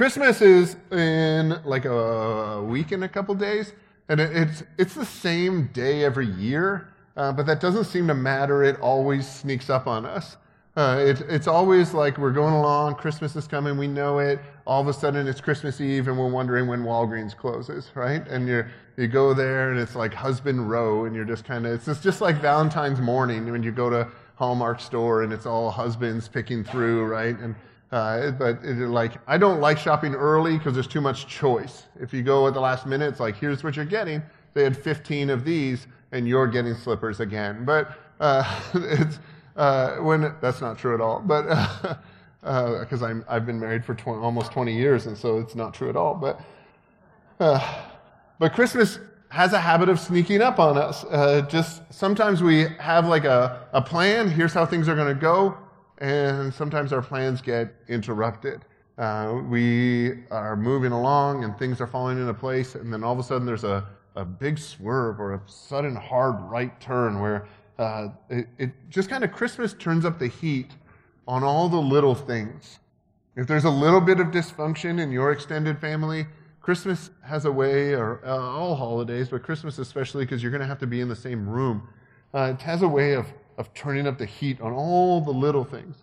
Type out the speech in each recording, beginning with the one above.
Christmas is in like a week and a couple days, and it's it's the same day every year, uh, but that doesn't seem to matter. It always sneaks up on us. Uh, it, it's always like we're going along, Christmas is coming, we know it. All of a sudden it's Christmas Eve and we're wondering when Walgreens closes, right? And you you go there and it's like husband row and you're just kind of, it's just, just like Valentine's morning when you go to Hallmark store and it's all husbands picking through, right? And uh, but it, like, I don't like shopping early because there's too much choice. If you go at the last minute, it's like, here's what you're getting. They had 15 of these and you're getting slippers again. But uh, it's, uh, when that's not true at all, but because uh, I've been married for 20, almost 20 years, and so it's not true at all. But uh, but Christmas has a habit of sneaking up on us. Uh, just sometimes we have like a, a plan. Here's how things are going to go, and sometimes our plans get interrupted. Uh, we are moving along and things are falling into place, and then all of a sudden there's a, a big swerve or a sudden hard right turn where uh, it, it just kind of Christmas turns up the heat on all the little things. If there's a little bit of dysfunction in your extended family, Christmas has a way, or uh, all holidays, but Christmas especially because you're going to have to be in the same room, uh, it has a way of, of turning up the heat on all the little things.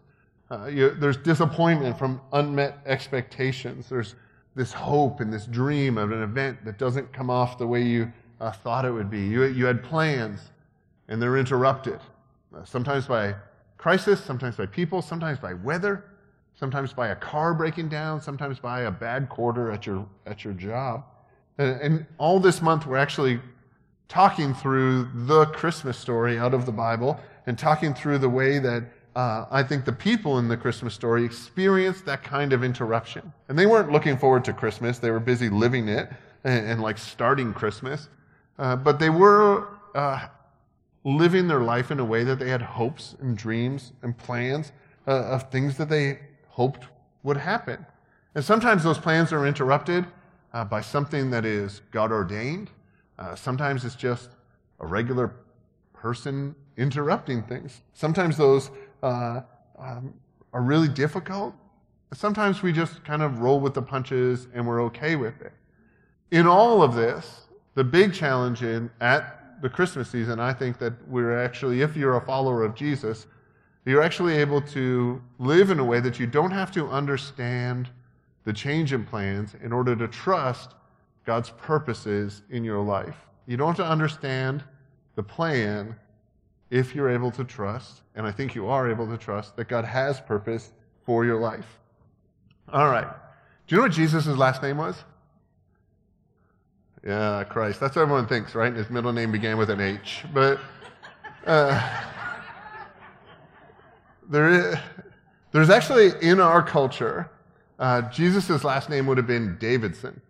Uh, you, there's disappointment from unmet expectations. There's this hope and this dream of an event that doesn't come off the way you uh, thought it would be. You, you had plans and they're interrupted. Uh, sometimes by crisis, sometimes by people, sometimes by weather, sometimes by a car breaking down, sometimes by a bad quarter at your, at your job. And, and all this month, we're actually talking through the Christmas story out of the Bible and talking through the way that uh, I think the people in the Christmas story experienced that kind of interruption. And they weren't looking forward to Christmas, they were busy living it and, and like starting Christmas. Uh, but they were uh, living their life in a way that they had hopes and dreams and plans uh, of things that they hoped would happen. And sometimes those plans are interrupted uh, by something that is God ordained. Uh, sometimes it's just a regular person interrupting things. Sometimes those uh, um, are really difficult. Sometimes we just kind of roll with the punches and we're okay with it. In all of this, the big challenge in, at the Christmas season, I think that we're actually, if you're a follower of Jesus, you're actually able to live in a way that you don't have to understand the change in plans in order to trust God's purposes in your life. You don't have to understand the plan if you're able to trust, and I think you are able to trust, that God has purpose for your life. All right. Do you know what Jesus' last name was? Yeah, Christ. That's what everyone thinks, right? His middle name began with an H. But uh, there is, there's actually, in our culture, uh, Jesus' last name would have been Davidson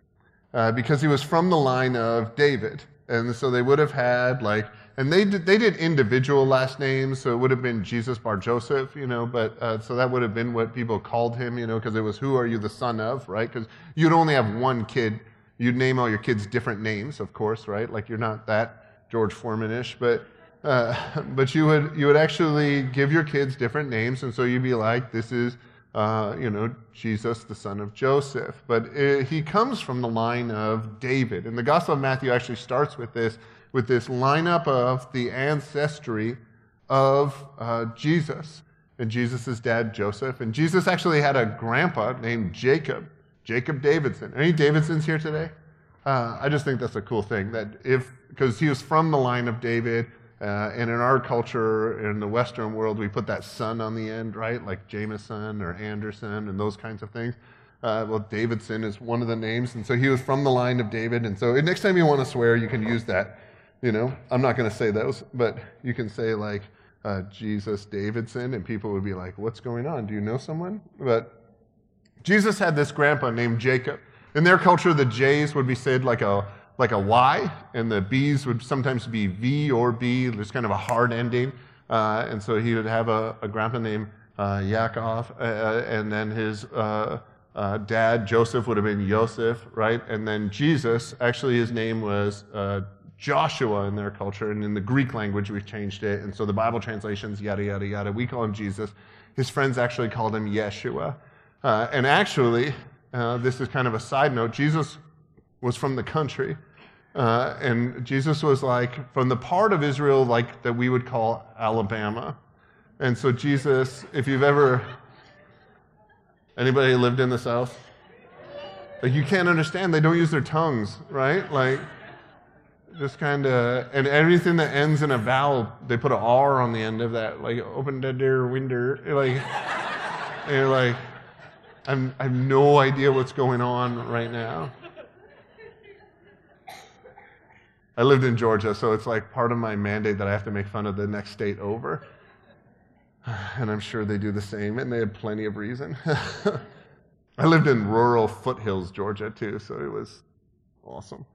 uh, because he was from the line of David. And so they would have had, like, and they did, they did individual last names, so it would have been Jesus Bar Joseph, you know, but uh, so that would have been what people called him, you know, because it was who are you the son of, right? Because you'd only have one kid You'd name all your kids different names, of course, right? Like you're not that George Foreman-ish, but uh, but you would you would actually give your kids different names, and so you'd be like, this is uh, you know Jesus, the son of Joseph. But it, he comes from the line of David, and the Gospel of Matthew actually starts with this with this lineup of the ancestry of uh, Jesus and Jesus' dad Joseph, and Jesus actually had a grandpa named Jacob. Jacob Davidson. Any Davidsons here today? Uh, I just think that's a cool thing that if, because he was from the line of David, uh, and in our culture, in the Western world, we put that son on the end, right? Like Jameson or Anderson and those kinds of things. Uh, well, Davidson is one of the names, and so he was from the line of David. And so next time you want to swear, you can use that. You know, I'm not going to say those, but you can say like uh, Jesus Davidson, and people would be like, "What's going on? Do you know someone?" But Jesus had this grandpa named Jacob. In their culture, the J's would be said like a, like a Y, and the B's would sometimes be V or B. There's kind of a hard ending. Uh, and so he would have a, a grandpa named uh, Yaakov, uh, uh and then his uh, uh, dad, Joseph, would have been Yosef, right? And then Jesus, actually, his name was Joshua in their culture, and in the Greek language, we've changed it. And so the Bible translations, yada, yada, yada, we call him Jesus. His friends actually called him Yeshua. And actually, this is kind of a side note. Jesus was from the country. Uh, and Jesus was like from the part of Israel like that we would call Alabama. And so Jesus, if you've ever anybody lived in the South? Like you can't understand, they don't use their tongues, right? Like just kind of, and everything that ends in a vowel, they put an R on the end of that, like open the door, window, like, and you're like, I'm, I have no idea what's going on right now. I lived in Georgia, so it's like part of my mandate that I have to make fun of the next state over. And I'm sure they do the same, and they had plenty of reason. I lived in rural foothills, Georgia, too, so it was awesome.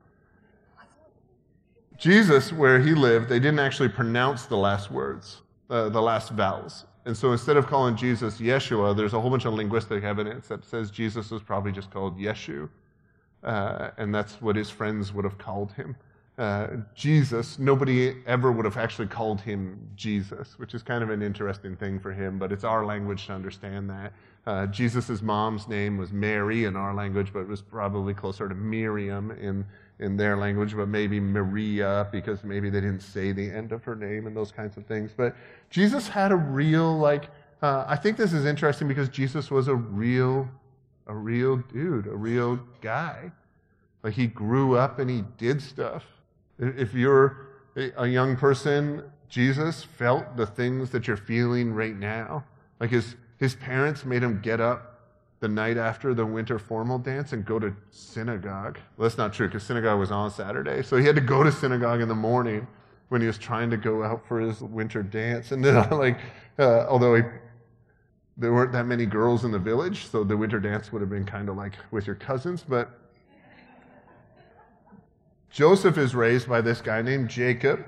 Jesus, where he lived, they didn't actually pronounce the last words, uh, the last vowels. And so instead of calling Jesus Yeshua, there's a whole bunch of linguistic evidence that says Jesus was probably just called Yeshu. Uh, and that's what his friends would have called him uh, Jesus, nobody ever would have actually called him Jesus, which is kind of an interesting thing for him, but it's our language to understand that. Uh, Jesus' mom's name was Mary in our language, but it was probably closer to Miriam in, in their language, but maybe Maria, because maybe they didn't say the end of her name and those kinds of things. But Jesus had a real, like, uh, I think this is interesting because Jesus was a real, a real dude, a real guy. Like, he grew up and he did stuff. If you're a young person, Jesus felt the things that you're feeling right now. Like his, his parents made him get up the night after the winter formal dance and go to synagogue. Well, that's not true because synagogue was on Saturday. So he had to go to synagogue in the morning when he was trying to go out for his winter dance. And then, like, uh, although he, there weren't that many girls in the village, so the winter dance would have been kind of like with your cousins. But Joseph is raised by this guy named Jacob,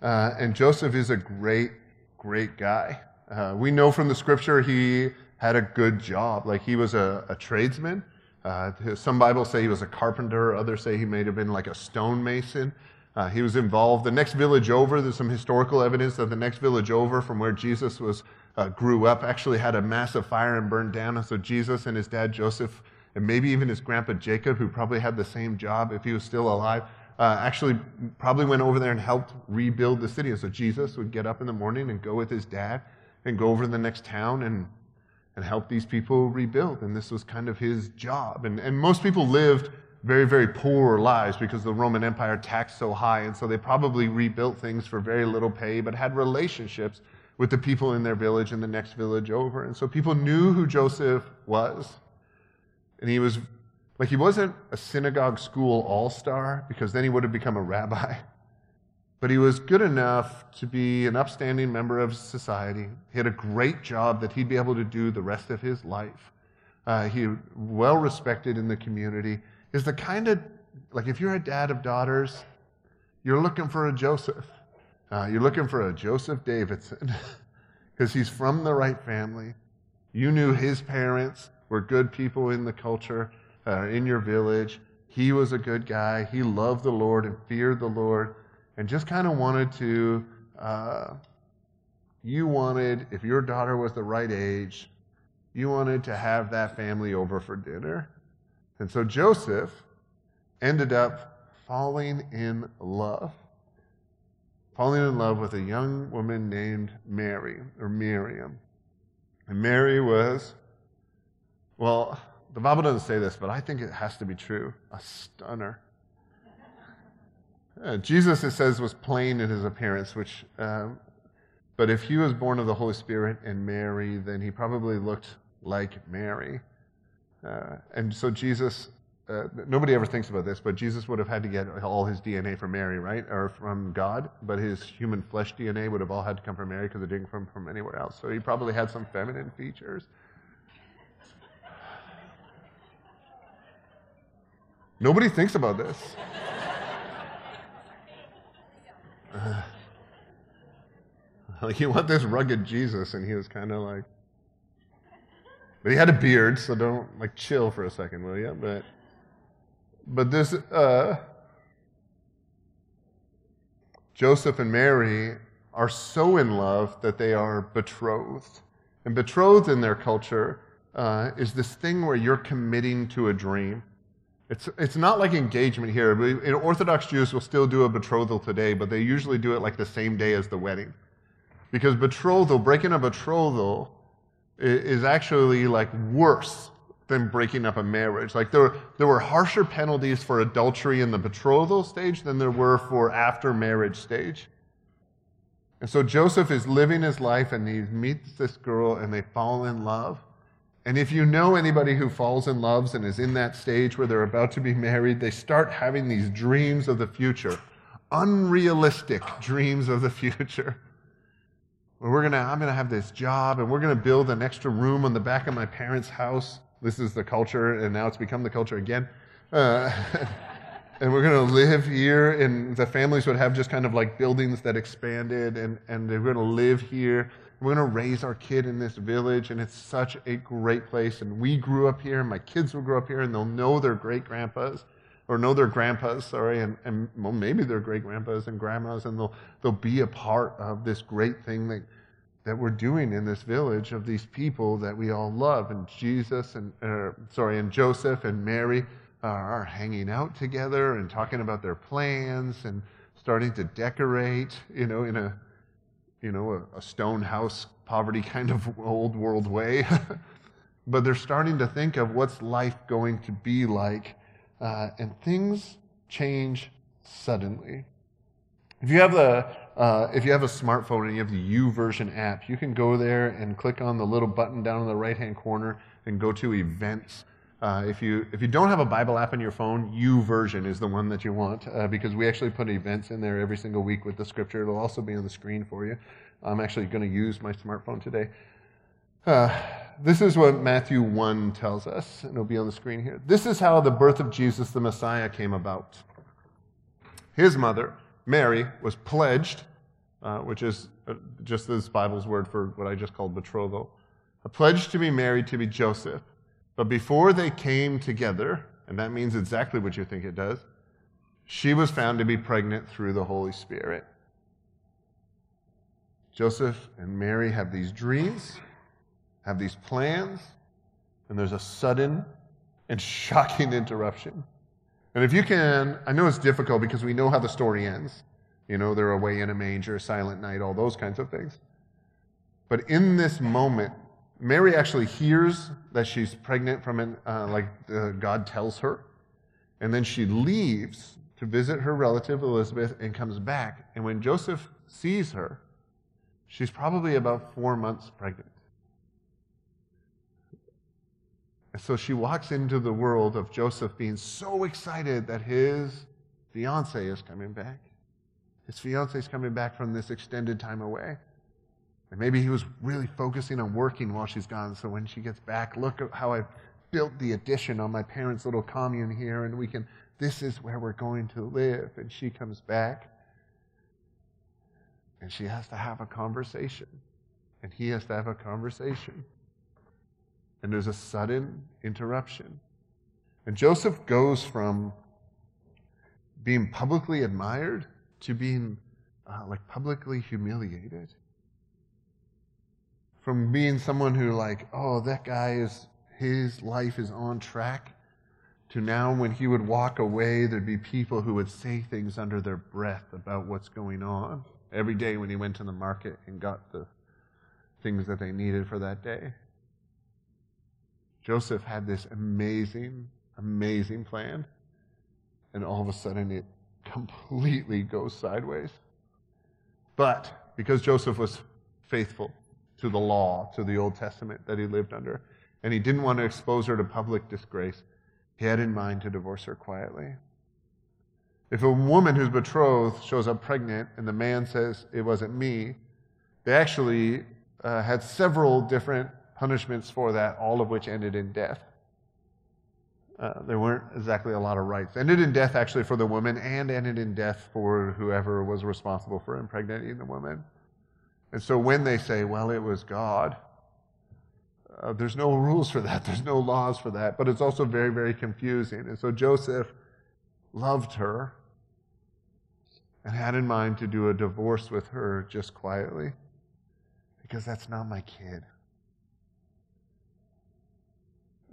uh, and Joseph is a great, great guy. Uh, we know from the scripture he had a good job. Like he was a, a tradesman. Uh, some Bibles say he was a carpenter, others say he may have been like a stonemason. Uh, he was involved. The next village over, there's some historical evidence that the next village over from where Jesus was uh, grew up actually had a massive fire and burned down. And so Jesus and his dad Joseph and maybe even his grandpa Jacob, who probably had the same job if he was still alive, uh, actually probably went over there and helped rebuild the city. And so Jesus would get up in the morning and go with his dad and go over to the next town and, and help these people rebuild. And this was kind of his job. And, and most people lived very, very poor lives because the Roman Empire taxed so high. And so they probably rebuilt things for very little pay, but had relationships with the people in their village and the next village over. And so people knew who Joseph was. And he was like he wasn't a synagogue school all star because then he would have become a rabbi. But he was good enough to be an upstanding member of society. He had a great job that he'd be able to do the rest of his life. Uh, he well respected in the community. Is the kind of like if you're a dad of daughters, you're looking for a Joseph. Uh, you're looking for a Joseph Davidson because he's from the right family. You knew his parents were good people in the culture, uh, in your village. He was a good guy. He loved the Lord and feared the Lord and just kind of wanted to, uh, you wanted, if your daughter was the right age, you wanted to have that family over for dinner. And so Joseph ended up falling in love. Falling in love with a young woman named Mary, or Miriam. And Mary was well, the Bible doesn't say this, but I think it has to be true. A stunner. Uh, Jesus, it says, was plain in his appearance, which, um, but if he was born of the Holy Spirit and Mary, then he probably looked like Mary. Uh, and so Jesus, uh, nobody ever thinks about this, but Jesus would have had to get all his DNA from Mary, right? Or from God, but his human flesh DNA would have all had to come from Mary because it didn't come from anywhere else. So he probably had some feminine features. Nobody thinks about this. Uh, like you want this rugged Jesus, and he was kind of like, but he had a beard, so don't like chill for a second, will you? But, but this uh, Joseph and Mary are so in love that they are betrothed, and betrothed in their culture uh, is this thing where you're committing to a dream. It's, it's not like engagement here. Orthodox Jews will still do a betrothal today, but they usually do it like the same day as the wedding. Because betrothal, breaking a betrothal, is actually like worse than breaking up a marriage. Like there, there were harsher penalties for adultery in the betrothal stage than there were for after marriage stage. And so Joseph is living his life and he meets this girl and they fall in love. And if you know anybody who falls in love and is in that stage where they're about to be married, they start having these dreams of the future, unrealistic dreams of the future. We're gonna, I'm gonna have this job and we're gonna build an extra room on the back of my parents' house. This is the culture, and now it's become the culture again. Uh, and we're going to live here, and the families would have just kind of like buildings that expanded, and, and they're going to live here. We're going to raise our kid in this village, and it's such a great place. And we grew up here, and my kids will grow up here, and they'll know their great grandpas, or know their grandpas, sorry, and, and well, maybe their great grandpas and grandmas, and they'll, they'll be a part of this great thing that that we're doing in this village of these people that we all love. And Jesus and, uh, sorry, and Joseph and Mary are hanging out together and talking about their plans and starting to decorate, you know, in a, you know, a, a stone house poverty kind of old world way. but they're starting to think of what's life going to be like. Uh, and things change suddenly. If you have the uh, if you have a smartphone and you have the YouVersion app, you can go there and click on the little button down in the right hand corner and go to events. Uh, if, you, if you don't have a Bible app on your phone, U YouVersion is the one that you want uh, because we actually put events in there every single week with the scripture. It'll also be on the screen for you. I'm actually going to use my smartphone today. Uh, this is what Matthew 1 tells us, and it'll be on the screen here. This is how the birth of Jesus the Messiah came about. His mother, Mary was pledged, uh, which is uh, just this Bible's word for what I just called betrothal, a pledge to be married to be Joseph. But before they came together, and that means exactly what you think it does, she was found to be pregnant through the Holy Spirit. Joseph and Mary have these dreams, have these plans, and there's a sudden and shocking interruption. And if you can, I know it's difficult because we know how the story ends. You know, they're away in a manger, silent night, all those kinds of things. But in this moment, Mary actually hears that she's pregnant from an, uh, like uh, God tells her. And then she leaves to visit her relative Elizabeth and comes back. And when Joseph sees her, she's probably about four months pregnant. And so she walks into the world of Joseph being so excited that his fiance is coming back. His fiance is coming back from this extended time away. And maybe he was really focusing on working while she's gone. So when she gets back, look at how I built the addition on my parents' little commune here, and we can, this is where we're going to live. And she comes back, and she has to have a conversation. And he has to have a conversation and there's a sudden interruption. And Joseph goes from being publicly admired to being uh, like publicly humiliated. From being someone who, like, oh, that guy is, his life is on track, to now when he would walk away, there'd be people who would say things under their breath about what's going on every day when he went to the market and got the things that they needed for that day. Joseph had this amazing, amazing plan, and all of a sudden it completely goes sideways. But because Joseph was faithful to the law, to the Old Testament that he lived under, and he didn't want to expose her to public disgrace, he had in mind to divorce her quietly. If a woman who's betrothed shows up pregnant and the man says, It wasn't me, they actually uh, had several different punishments for that, all of which ended in death. Uh, there weren't exactly a lot of rights. Ended in death, actually, for the woman, and ended in death for whoever was responsible for impregnating the woman. And so when they say, well, it was God, uh, there's no rules for that. There's no laws for that. But it's also very, very confusing. And so Joseph loved her and had in mind to do a divorce with her just quietly because that's not my kid.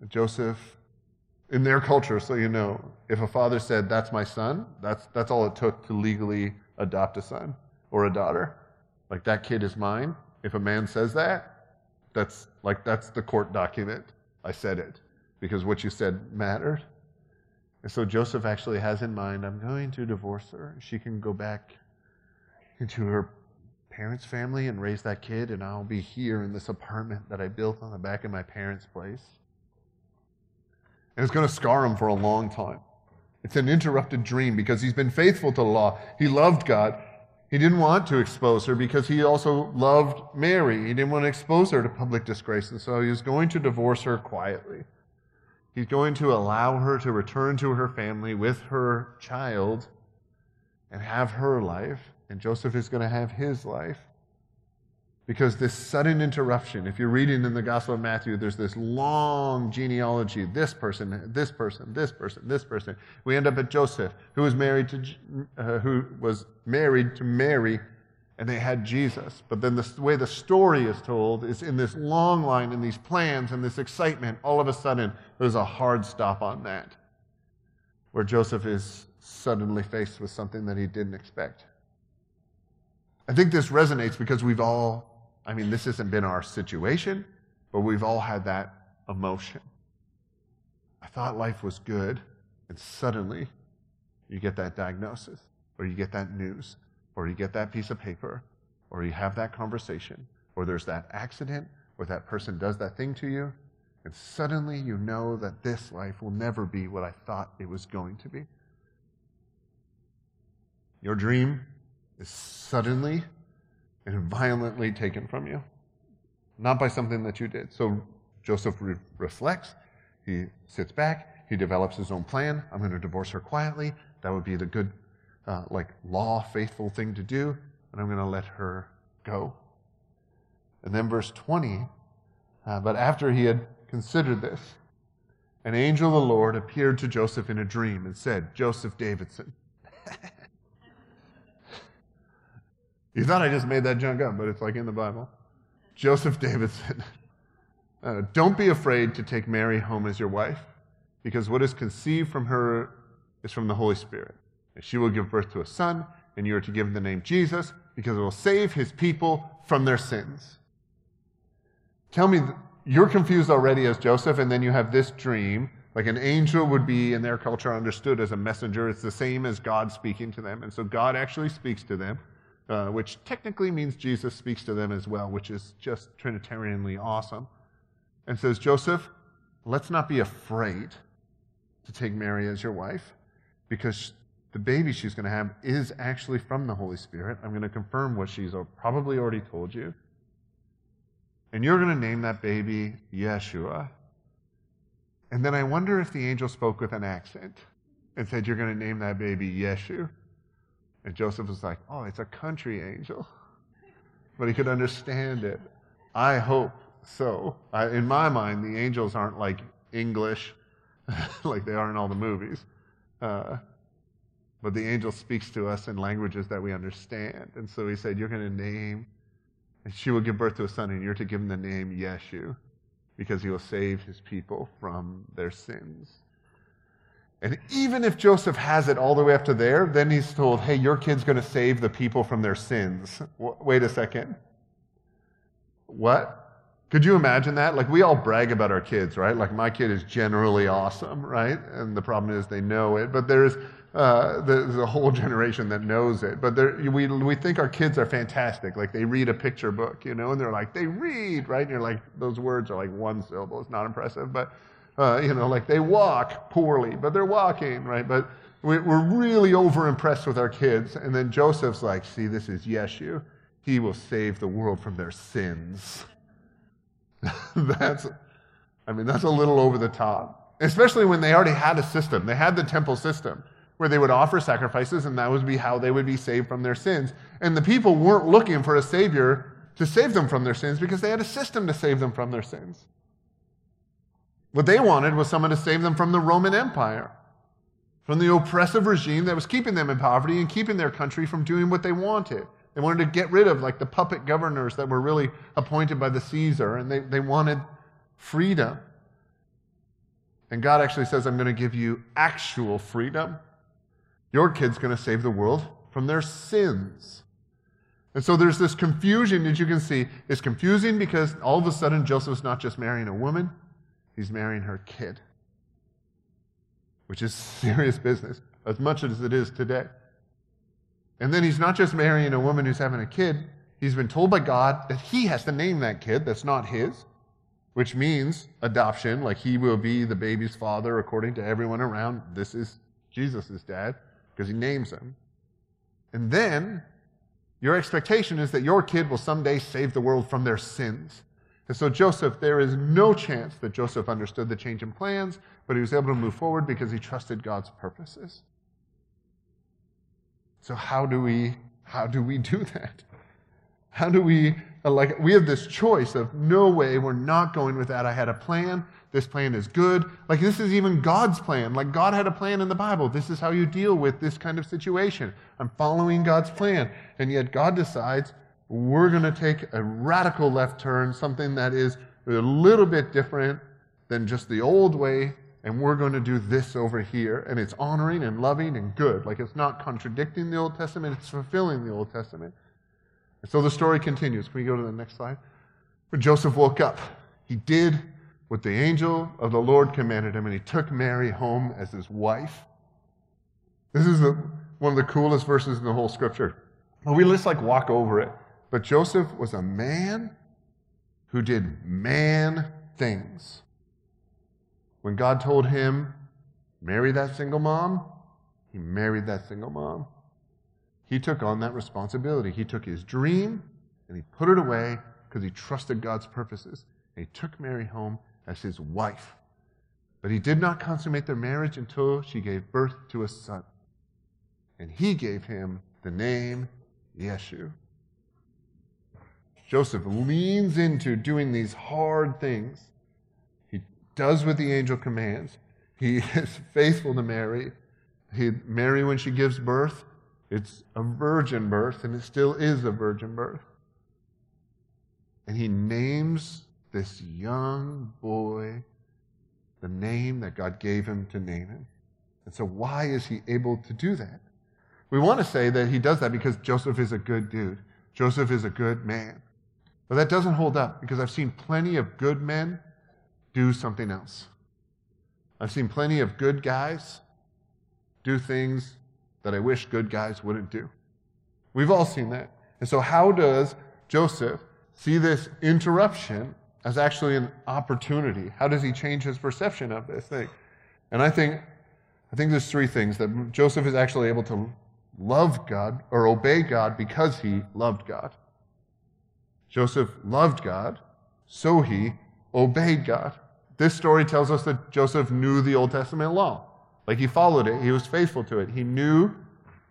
Joseph, in their culture, so you know, if a father said, That's my son, that's, that's all it took to legally adopt a son or a daughter. Like, that kid is mine. If a man says that, that's like, that's the court document. I said it because what you said mattered. And so Joseph actually has in mind, I'm going to divorce her. She can go back into her parents' family and raise that kid, and I'll be here in this apartment that I built on the back of my parents' place. And it's going to scar him for a long time. It's an interrupted dream because he's been faithful to the law. He loved God. He didn't want to expose her because he also loved Mary. He didn't want to expose her to public disgrace, and so he was going to divorce her quietly. He's going to allow her to return to her family with her child and have her life, and Joseph is going to have his life. Because this sudden interruption, if you're reading in the Gospel of Matthew, there's this long genealogy this person, this person, this person, this person. We end up at Joseph, who was married to, uh, who was married to Mary, and they had Jesus. But then the way the story is told is in this long line, in these plans, and this excitement. All of a sudden, there's a hard stop on that, where Joseph is suddenly faced with something that he didn't expect. I think this resonates because we've all I mean, this hasn't been our situation, but we've all had that emotion. I thought life was good, and suddenly you get that diagnosis, or you get that news, or you get that piece of paper, or you have that conversation, or there's that accident, or that person does that thing to you, and suddenly you know that this life will never be what I thought it was going to be. Your dream is suddenly and violently taken from you, not by something that you did. So Joseph re- reflects, he sits back, he develops his own plan. I'm going to divorce her quietly. That would be the good, uh, like, law faithful thing to do, and I'm going to let her go. And then verse 20, uh, but after he had considered this, an angel of the Lord appeared to Joseph in a dream and said, Joseph Davidson. You thought I just made that junk up, but it's like in the Bible. Joseph Davidson. Uh, don't be afraid to take Mary home as your wife, because what is conceived from her is from the Holy Spirit. And she will give birth to a son, and you are to give him the name Jesus, because it will save his people from their sins. Tell me, you're confused already as Joseph, and then you have this dream. Like an angel would be in their culture understood as a messenger. It's the same as God speaking to them. And so God actually speaks to them uh, which technically means Jesus speaks to them as well, which is just Trinitarianly awesome, and says, Joseph, let's not be afraid to take Mary as your wife, because the baby she's going to have is actually from the Holy Spirit. I'm going to confirm what she's probably already told you. And you're going to name that baby Yeshua. And then I wonder if the angel spoke with an accent and said, You're going to name that baby Yeshu. And Joseph was like, oh, it's a country angel. But he could understand it. I hope so. I, in my mind, the angels aren't like English, like they are in all the movies. Uh, but the angel speaks to us in languages that we understand. And so he said, You're going to name, and she will give birth to a son, and you're to give him the name Yeshu, because he will save his people from their sins. And even if Joseph has it all the way up to there, then he's told, hey, your kid's going to save the people from their sins. wait a second. What? Could you imagine that? Like, we all brag about our kids, right? Like, my kid is generally awesome, right? And the problem is they know it. But there's, uh, there's a whole generation that knows it. But there, we, we think our kids are fantastic. Like, they read a picture book, you know, and they're like, they read, right? And you're like, those words are like one syllable. It's not impressive. But uh, you know, like they walk poorly, but they're walking, right? But we're really over impressed with our kids. And then Joseph's like, see, this is Yeshu. He will save the world from their sins. that's, I mean, that's a little over the top. Especially when they already had a system. They had the temple system where they would offer sacrifices, and that would be how they would be saved from their sins. And the people weren't looking for a savior to save them from their sins because they had a system to save them from their sins. What they wanted was someone to save them from the Roman Empire, from the oppressive regime that was keeping them in poverty and keeping their country from doing what they wanted. They wanted to get rid of like the puppet governors that were really appointed by the Caesar, and they, they wanted freedom. And God actually says, I'm going to give you actual freedom. Your kid's going to save the world from their sins. And so there's this confusion that you can see. It's confusing because all of a sudden Joseph's not just marrying a woman, he's marrying her kid, which is serious business, as much as it is today. And then he's not just marrying a woman who's having a kid, he's been told by God that he has to name that kid that's not his, which means adoption, like he will be the baby's father according to everyone around. This is Jesus' dad, because he names him. And then your expectation is that your kid will someday save the world from their sins. And so, Joseph, there is no chance that Joseph understood the change in plans, but he was able to move forward because he trusted God's purposes. So, how do we, how do, we do that? How do we, like, we have this choice of no way, we're not going with that. I had a plan. This plan is good. Like, this is even God's plan. Like, God had a plan in the Bible. This is how you deal with this kind of situation. I'm following God's plan. And yet, God decides we're going to take a radical left turn, something that is a little bit different than just the old way, and we're going to do this over here. And it's honoring and loving and good. Like, it's not contradicting the Old Testament, it's fulfilling the Old Testament. And so the story continues. Can we go to the next slide? When Joseph woke up, he did what the angel of the Lord commanded him, and he took Mary home as his wife. This is the, one of the coolest verses in the whole scripture. We just like walk over it. But Joseph was a man who did man things. When God told him, marry that single mom, he married that single mom. He took on that responsibility. He took his dream and he put it away because he trusted God's purposes. And he took Mary home as his wife. But he did not consummate their marriage until she gave birth to a son. And he gave him the name Yeshu. Joseph leans into doing these hard things. He does what the angel commands. He is faithful to Mary. He, Mary, when she gives birth, it's a virgin birth, and it still is a virgin birth. And he names this young boy the name that God gave him to name him. And so, why is he able to do that? We want to say that he does that because Joseph is a good dude. Joseph is a good man. But that doesn't hold up because I've seen plenty of good men do something else. I've seen plenty of good guys do things that I wish good guys wouldn't do. We've all seen that. And so, how does Joseph see this interruption as actually an opportunity. How does he change his perception of this thing? And I think, I think there's three things that Joseph is actually able to love God or obey God because he loved God. Joseph loved God, so he obeyed God. This story tells us that Joseph knew the Old Testament law. Like he followed it, he was faithful to it. He knew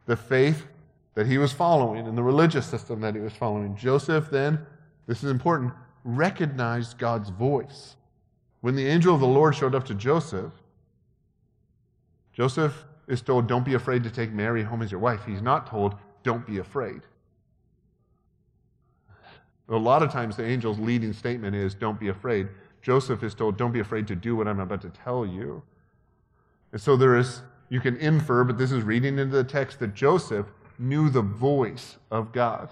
the faith that he was following and the religious system that he was following. Joseph then, this is important, recognized God's voice. When the angel of the Lord showed up to Joseph, Joseph is told, Don't be afraid to take Mary home as your wife. He's not told, Don't be afraid. A lot of times the angel's leading statement is, Don't be afraid. Joseph is told, Don't be afraid to do what I'm about to tell you. And so there is, you can infer, but this is reading into the text, that Joseph knew the voice of God.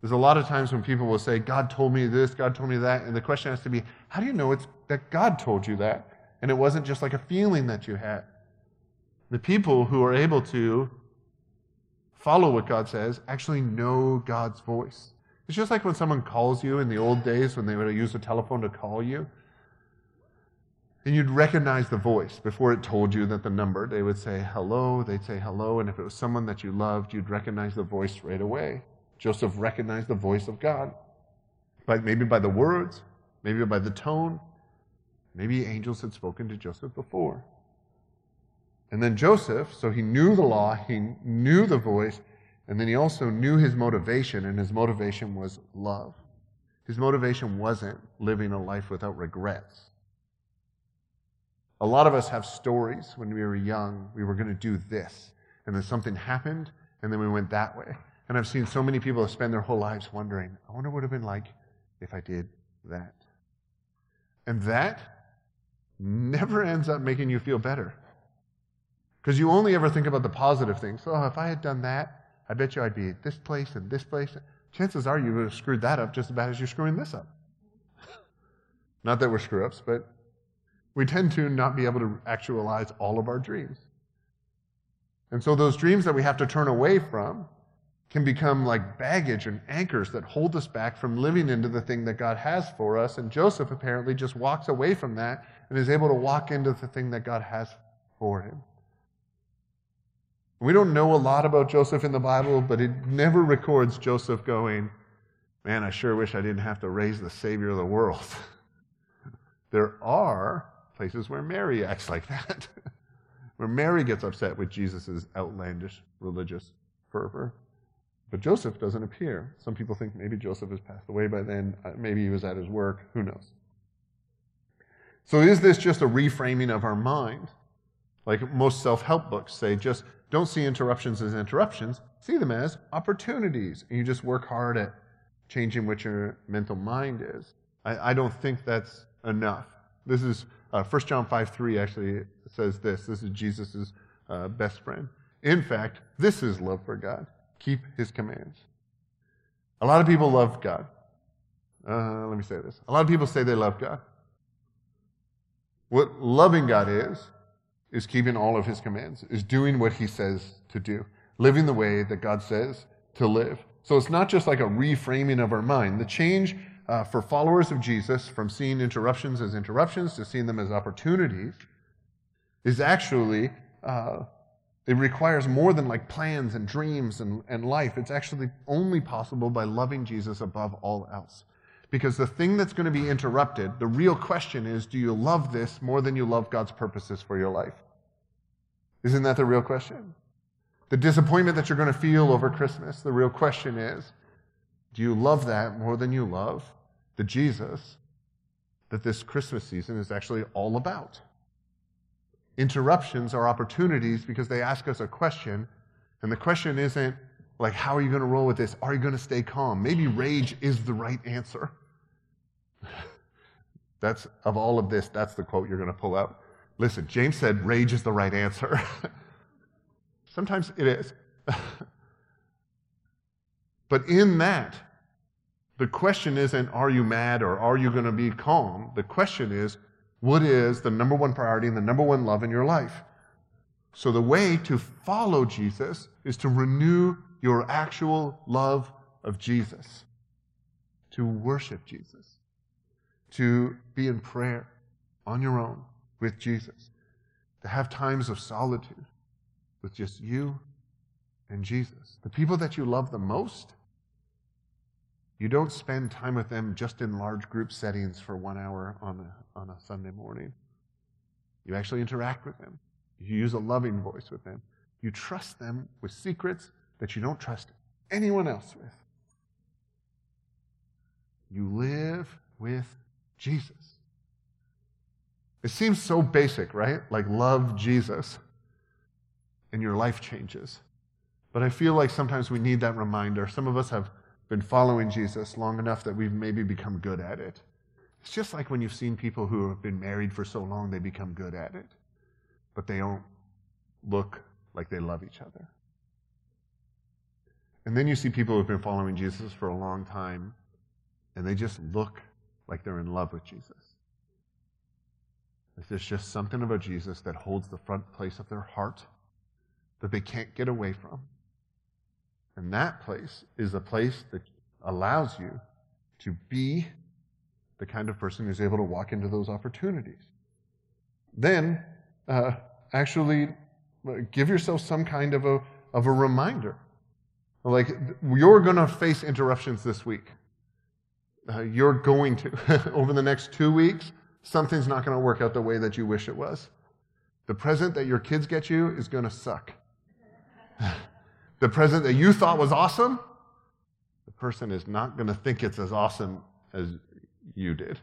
There's a lot of times when people will say, God told me this, God told me that. And the question has to be, how do you know it's that God told you that? And it wasn't just like a feeling that you had. The people who are able to follow what God says actually know God's voice. It's just like when someone calls you in the old days when they would use a telephone to call you. And you'd recognize the voice before it told you that the number. They would say hello, they'd say hello, and if it was someone that you loved, you'd recognize the voice right away. Joseph recognized the voice of God. By, maybe by the words, maybe by the tone. Maybe angels had spoken to Joseph before. And then Joseph, so he knew the law, he knew the voice, and then he also knew his motivation, and his motivation was love. His motivation wasn't living a life without regrets. A lot of us have stories when we were young, we were going to do this, and then something happened, and then we went that way. And I've seen so many people spend their whole lives wondering, I wonder what it would have been like if I did that. And that never ends up making you feel better. Because you only ever think about the positive things. Oh, if I had done that, I bet you I'd be at this place and this place. Chances are you would have screwed that up just bad as you're screwing this up. not that we're screw ups, but we tend to not be able to actualize all of our dreams. And so those dreams that we have to turn away from can become like baggage and anchors that hold us back from living into the thing that God has for us. And Joseph apparently just walks away from that and is able to walk into the thing that God has for him. We don't know a lot about Joseph in the Bible, but it never records Joseph going, Man, I sure wish I didn't have to raise the Savior of the world. there are places where Mary acts like that, where Mary gets upset with Jesus' outlandish religious fervor. But Joseph doesn't appear. Some people think maybe Joseph has passed away by then. Uh, maybe he was at his work. Who knows? So is this just a reframing of our mind? Like most self help books say, just don't see interruptions as interruptions, see them as opportunities. And you just work hard at changing what your mental mind is. I, I don't think that's enough. This is uh, 1 John 5 3 actually says this. This is Jesus' uh, best friend. In fact, this is love for God keep his commands. A lot of people love God. Uh, let me say this. A lot of people say they love God. What loving God is, is keeping all of his commands, is doing what he says to do, living the way that God says to live. So it's not just like a reframing of our mind. The change uh, for followers of Jesus from seeing interruptions as interruptions to seeing them as opportunities is actually uh, it requires more than like plans and dreams and, and life. It's actually only possible by loving Jesus above all else. Because the thing that's going to be interrupted, the real question is do you love this more than you love God's purposes for your life? Isn't that the real question? The disappointment that you're going to feel over Christmas, the real question is do you love that more than you love the Jesus that this Christmas season is actually all about? Interruptions are opportunities because they ask us a question, and the question isn't like, how are you going to roll with this? Are you going to stay calm? Maybe rage is the right answer. That's of all of this, that's the quote you're going to pull out. Listen, James said rage is the right answer. Sometimes it is. but in that, the question isn't, are you mad or are you going to be calm? The question is, what is the number one priority and the number one love in your life? So, the way to follow Jesus is to renew your actual love of Jesus, to worship Jesus, to be in prayer on your own with Jesus, to have times of solitude with just you and Jesus. The people that you love the most, you don't spend time with them just in large group settings for one hour on a, on a Sunday morning. You actually interact with them. You use a loving voice with them. You trust them with secrets that you don't trust anyone else with. You live with Jesus. It seems so basic, right? Like love Jesus and your life changes. But I feel like sometimes we need that reminder. Some of us have been following Jesus long enough that we've maybe become good at it. It's just like when you've seen people who have been married for so long, they become good at it, but they don't look like they love each other. And then you see people who've been following Jesus for a long time, and they just look like they're in love with Jesus. There's just something about Jesus that holds the front place of their heart that they can't get away from. And that place is a place that allows you to be the kind of person who's able to walk into those opportunities. Then, uh, actually, uh, give yourself some kind of a, of a reminder. Like, you're going to face interruptions this week. Uh, you're going to. Over the next two weeks, something's not going to work out the way that you wish it was. The present that your kids get you is going to suck. the present that you thought was awesome, the person is not going to think it's as awesome as you did.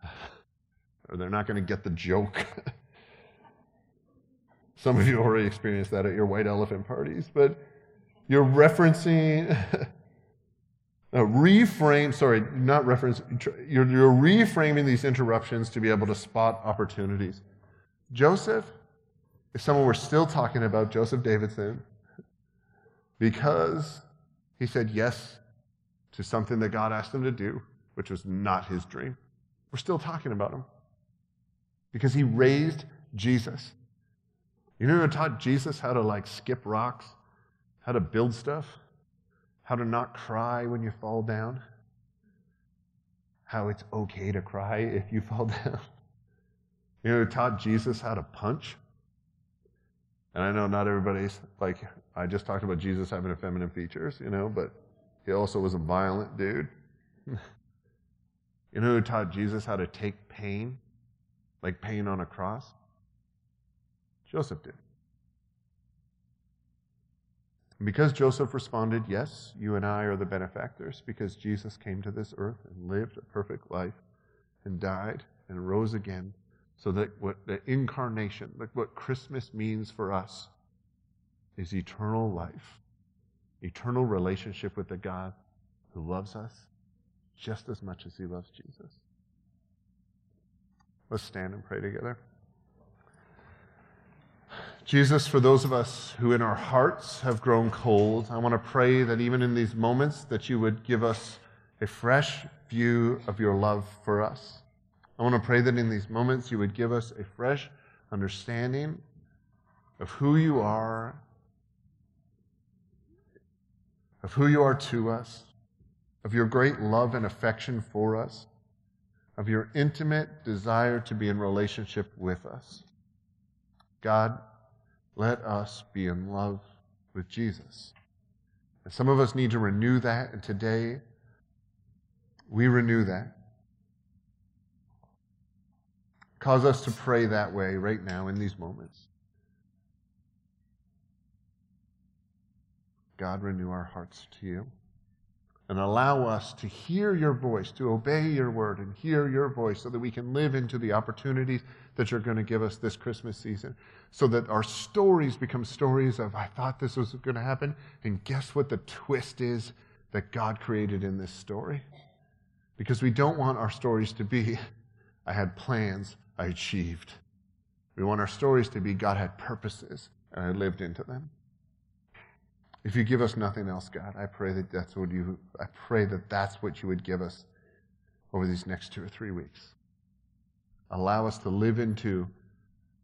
or they're not going to get the joke. Some of you already experienced that at your white elephant parties, but you're referencing uh, reframe, sorry, not reference, you're, you're reframing these interruptions to be able to spot opportunities. Joseph, if someone were still talking about Joseph Davidson, because he said yes to something that God asked him to do, which was not his dream, we're still talking about him. Because he raised Jesus. You know who taught Jesus how to like skip rocks, how to build stuff? how to not cry when you fall down, how it's okay to cry if you fall down. You know, taught Jesus how to punch. And I know not everybody's like, I just talked about Jesus having feminine features, you know, but he also was a violent dude. you know who taught Jesus how to take pain, like pain on a cross? Joseph did. And because Joseph responded, Yes, you and I are the benefactors, because Jesus came to this earth and lived a perfect life and died and rose again, so that what the incarnation, what Christmas means for us, is eternal life, eternal relationship with the God who loves us just as much as he loves Jesus. Let's stand and pray together. Jesus, for those of us who in our hearts have grown cold, I want to pray that even in these moments that you would give us a fresh view of your love for us. I want to pray that in these moments you would give us a fresh understanding of who you are, of who you are to us, of your great love and affection for us, of your intimate desire to be in relationship with us. God, let us be in love with Jesus. And some of us need to renew that, and today we renew that. Cause us to pray that way right now in these moments. God, renew our hearts to you and allow us to hear your voice, to obey your word and hear your voice so that we can live into the opportunities that you're going to give us this Christmas season. So that our stories become stories of, I thought this was going to happen. And guess what the twist is that God created in this story? Because we don't want our stories to be, I had plans, I achieved. We want our stories to be, God had purposes, and I lived into them. If you give us nothing else, God, I pray that that's what you, I pray that that's what you would give us over these next two or three weeks. Allow us to live into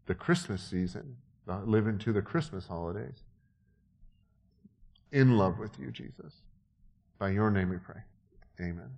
the Christmas season, uh, live into the Christmas holidays in love with you, Jesus. By your name we pray. Amen.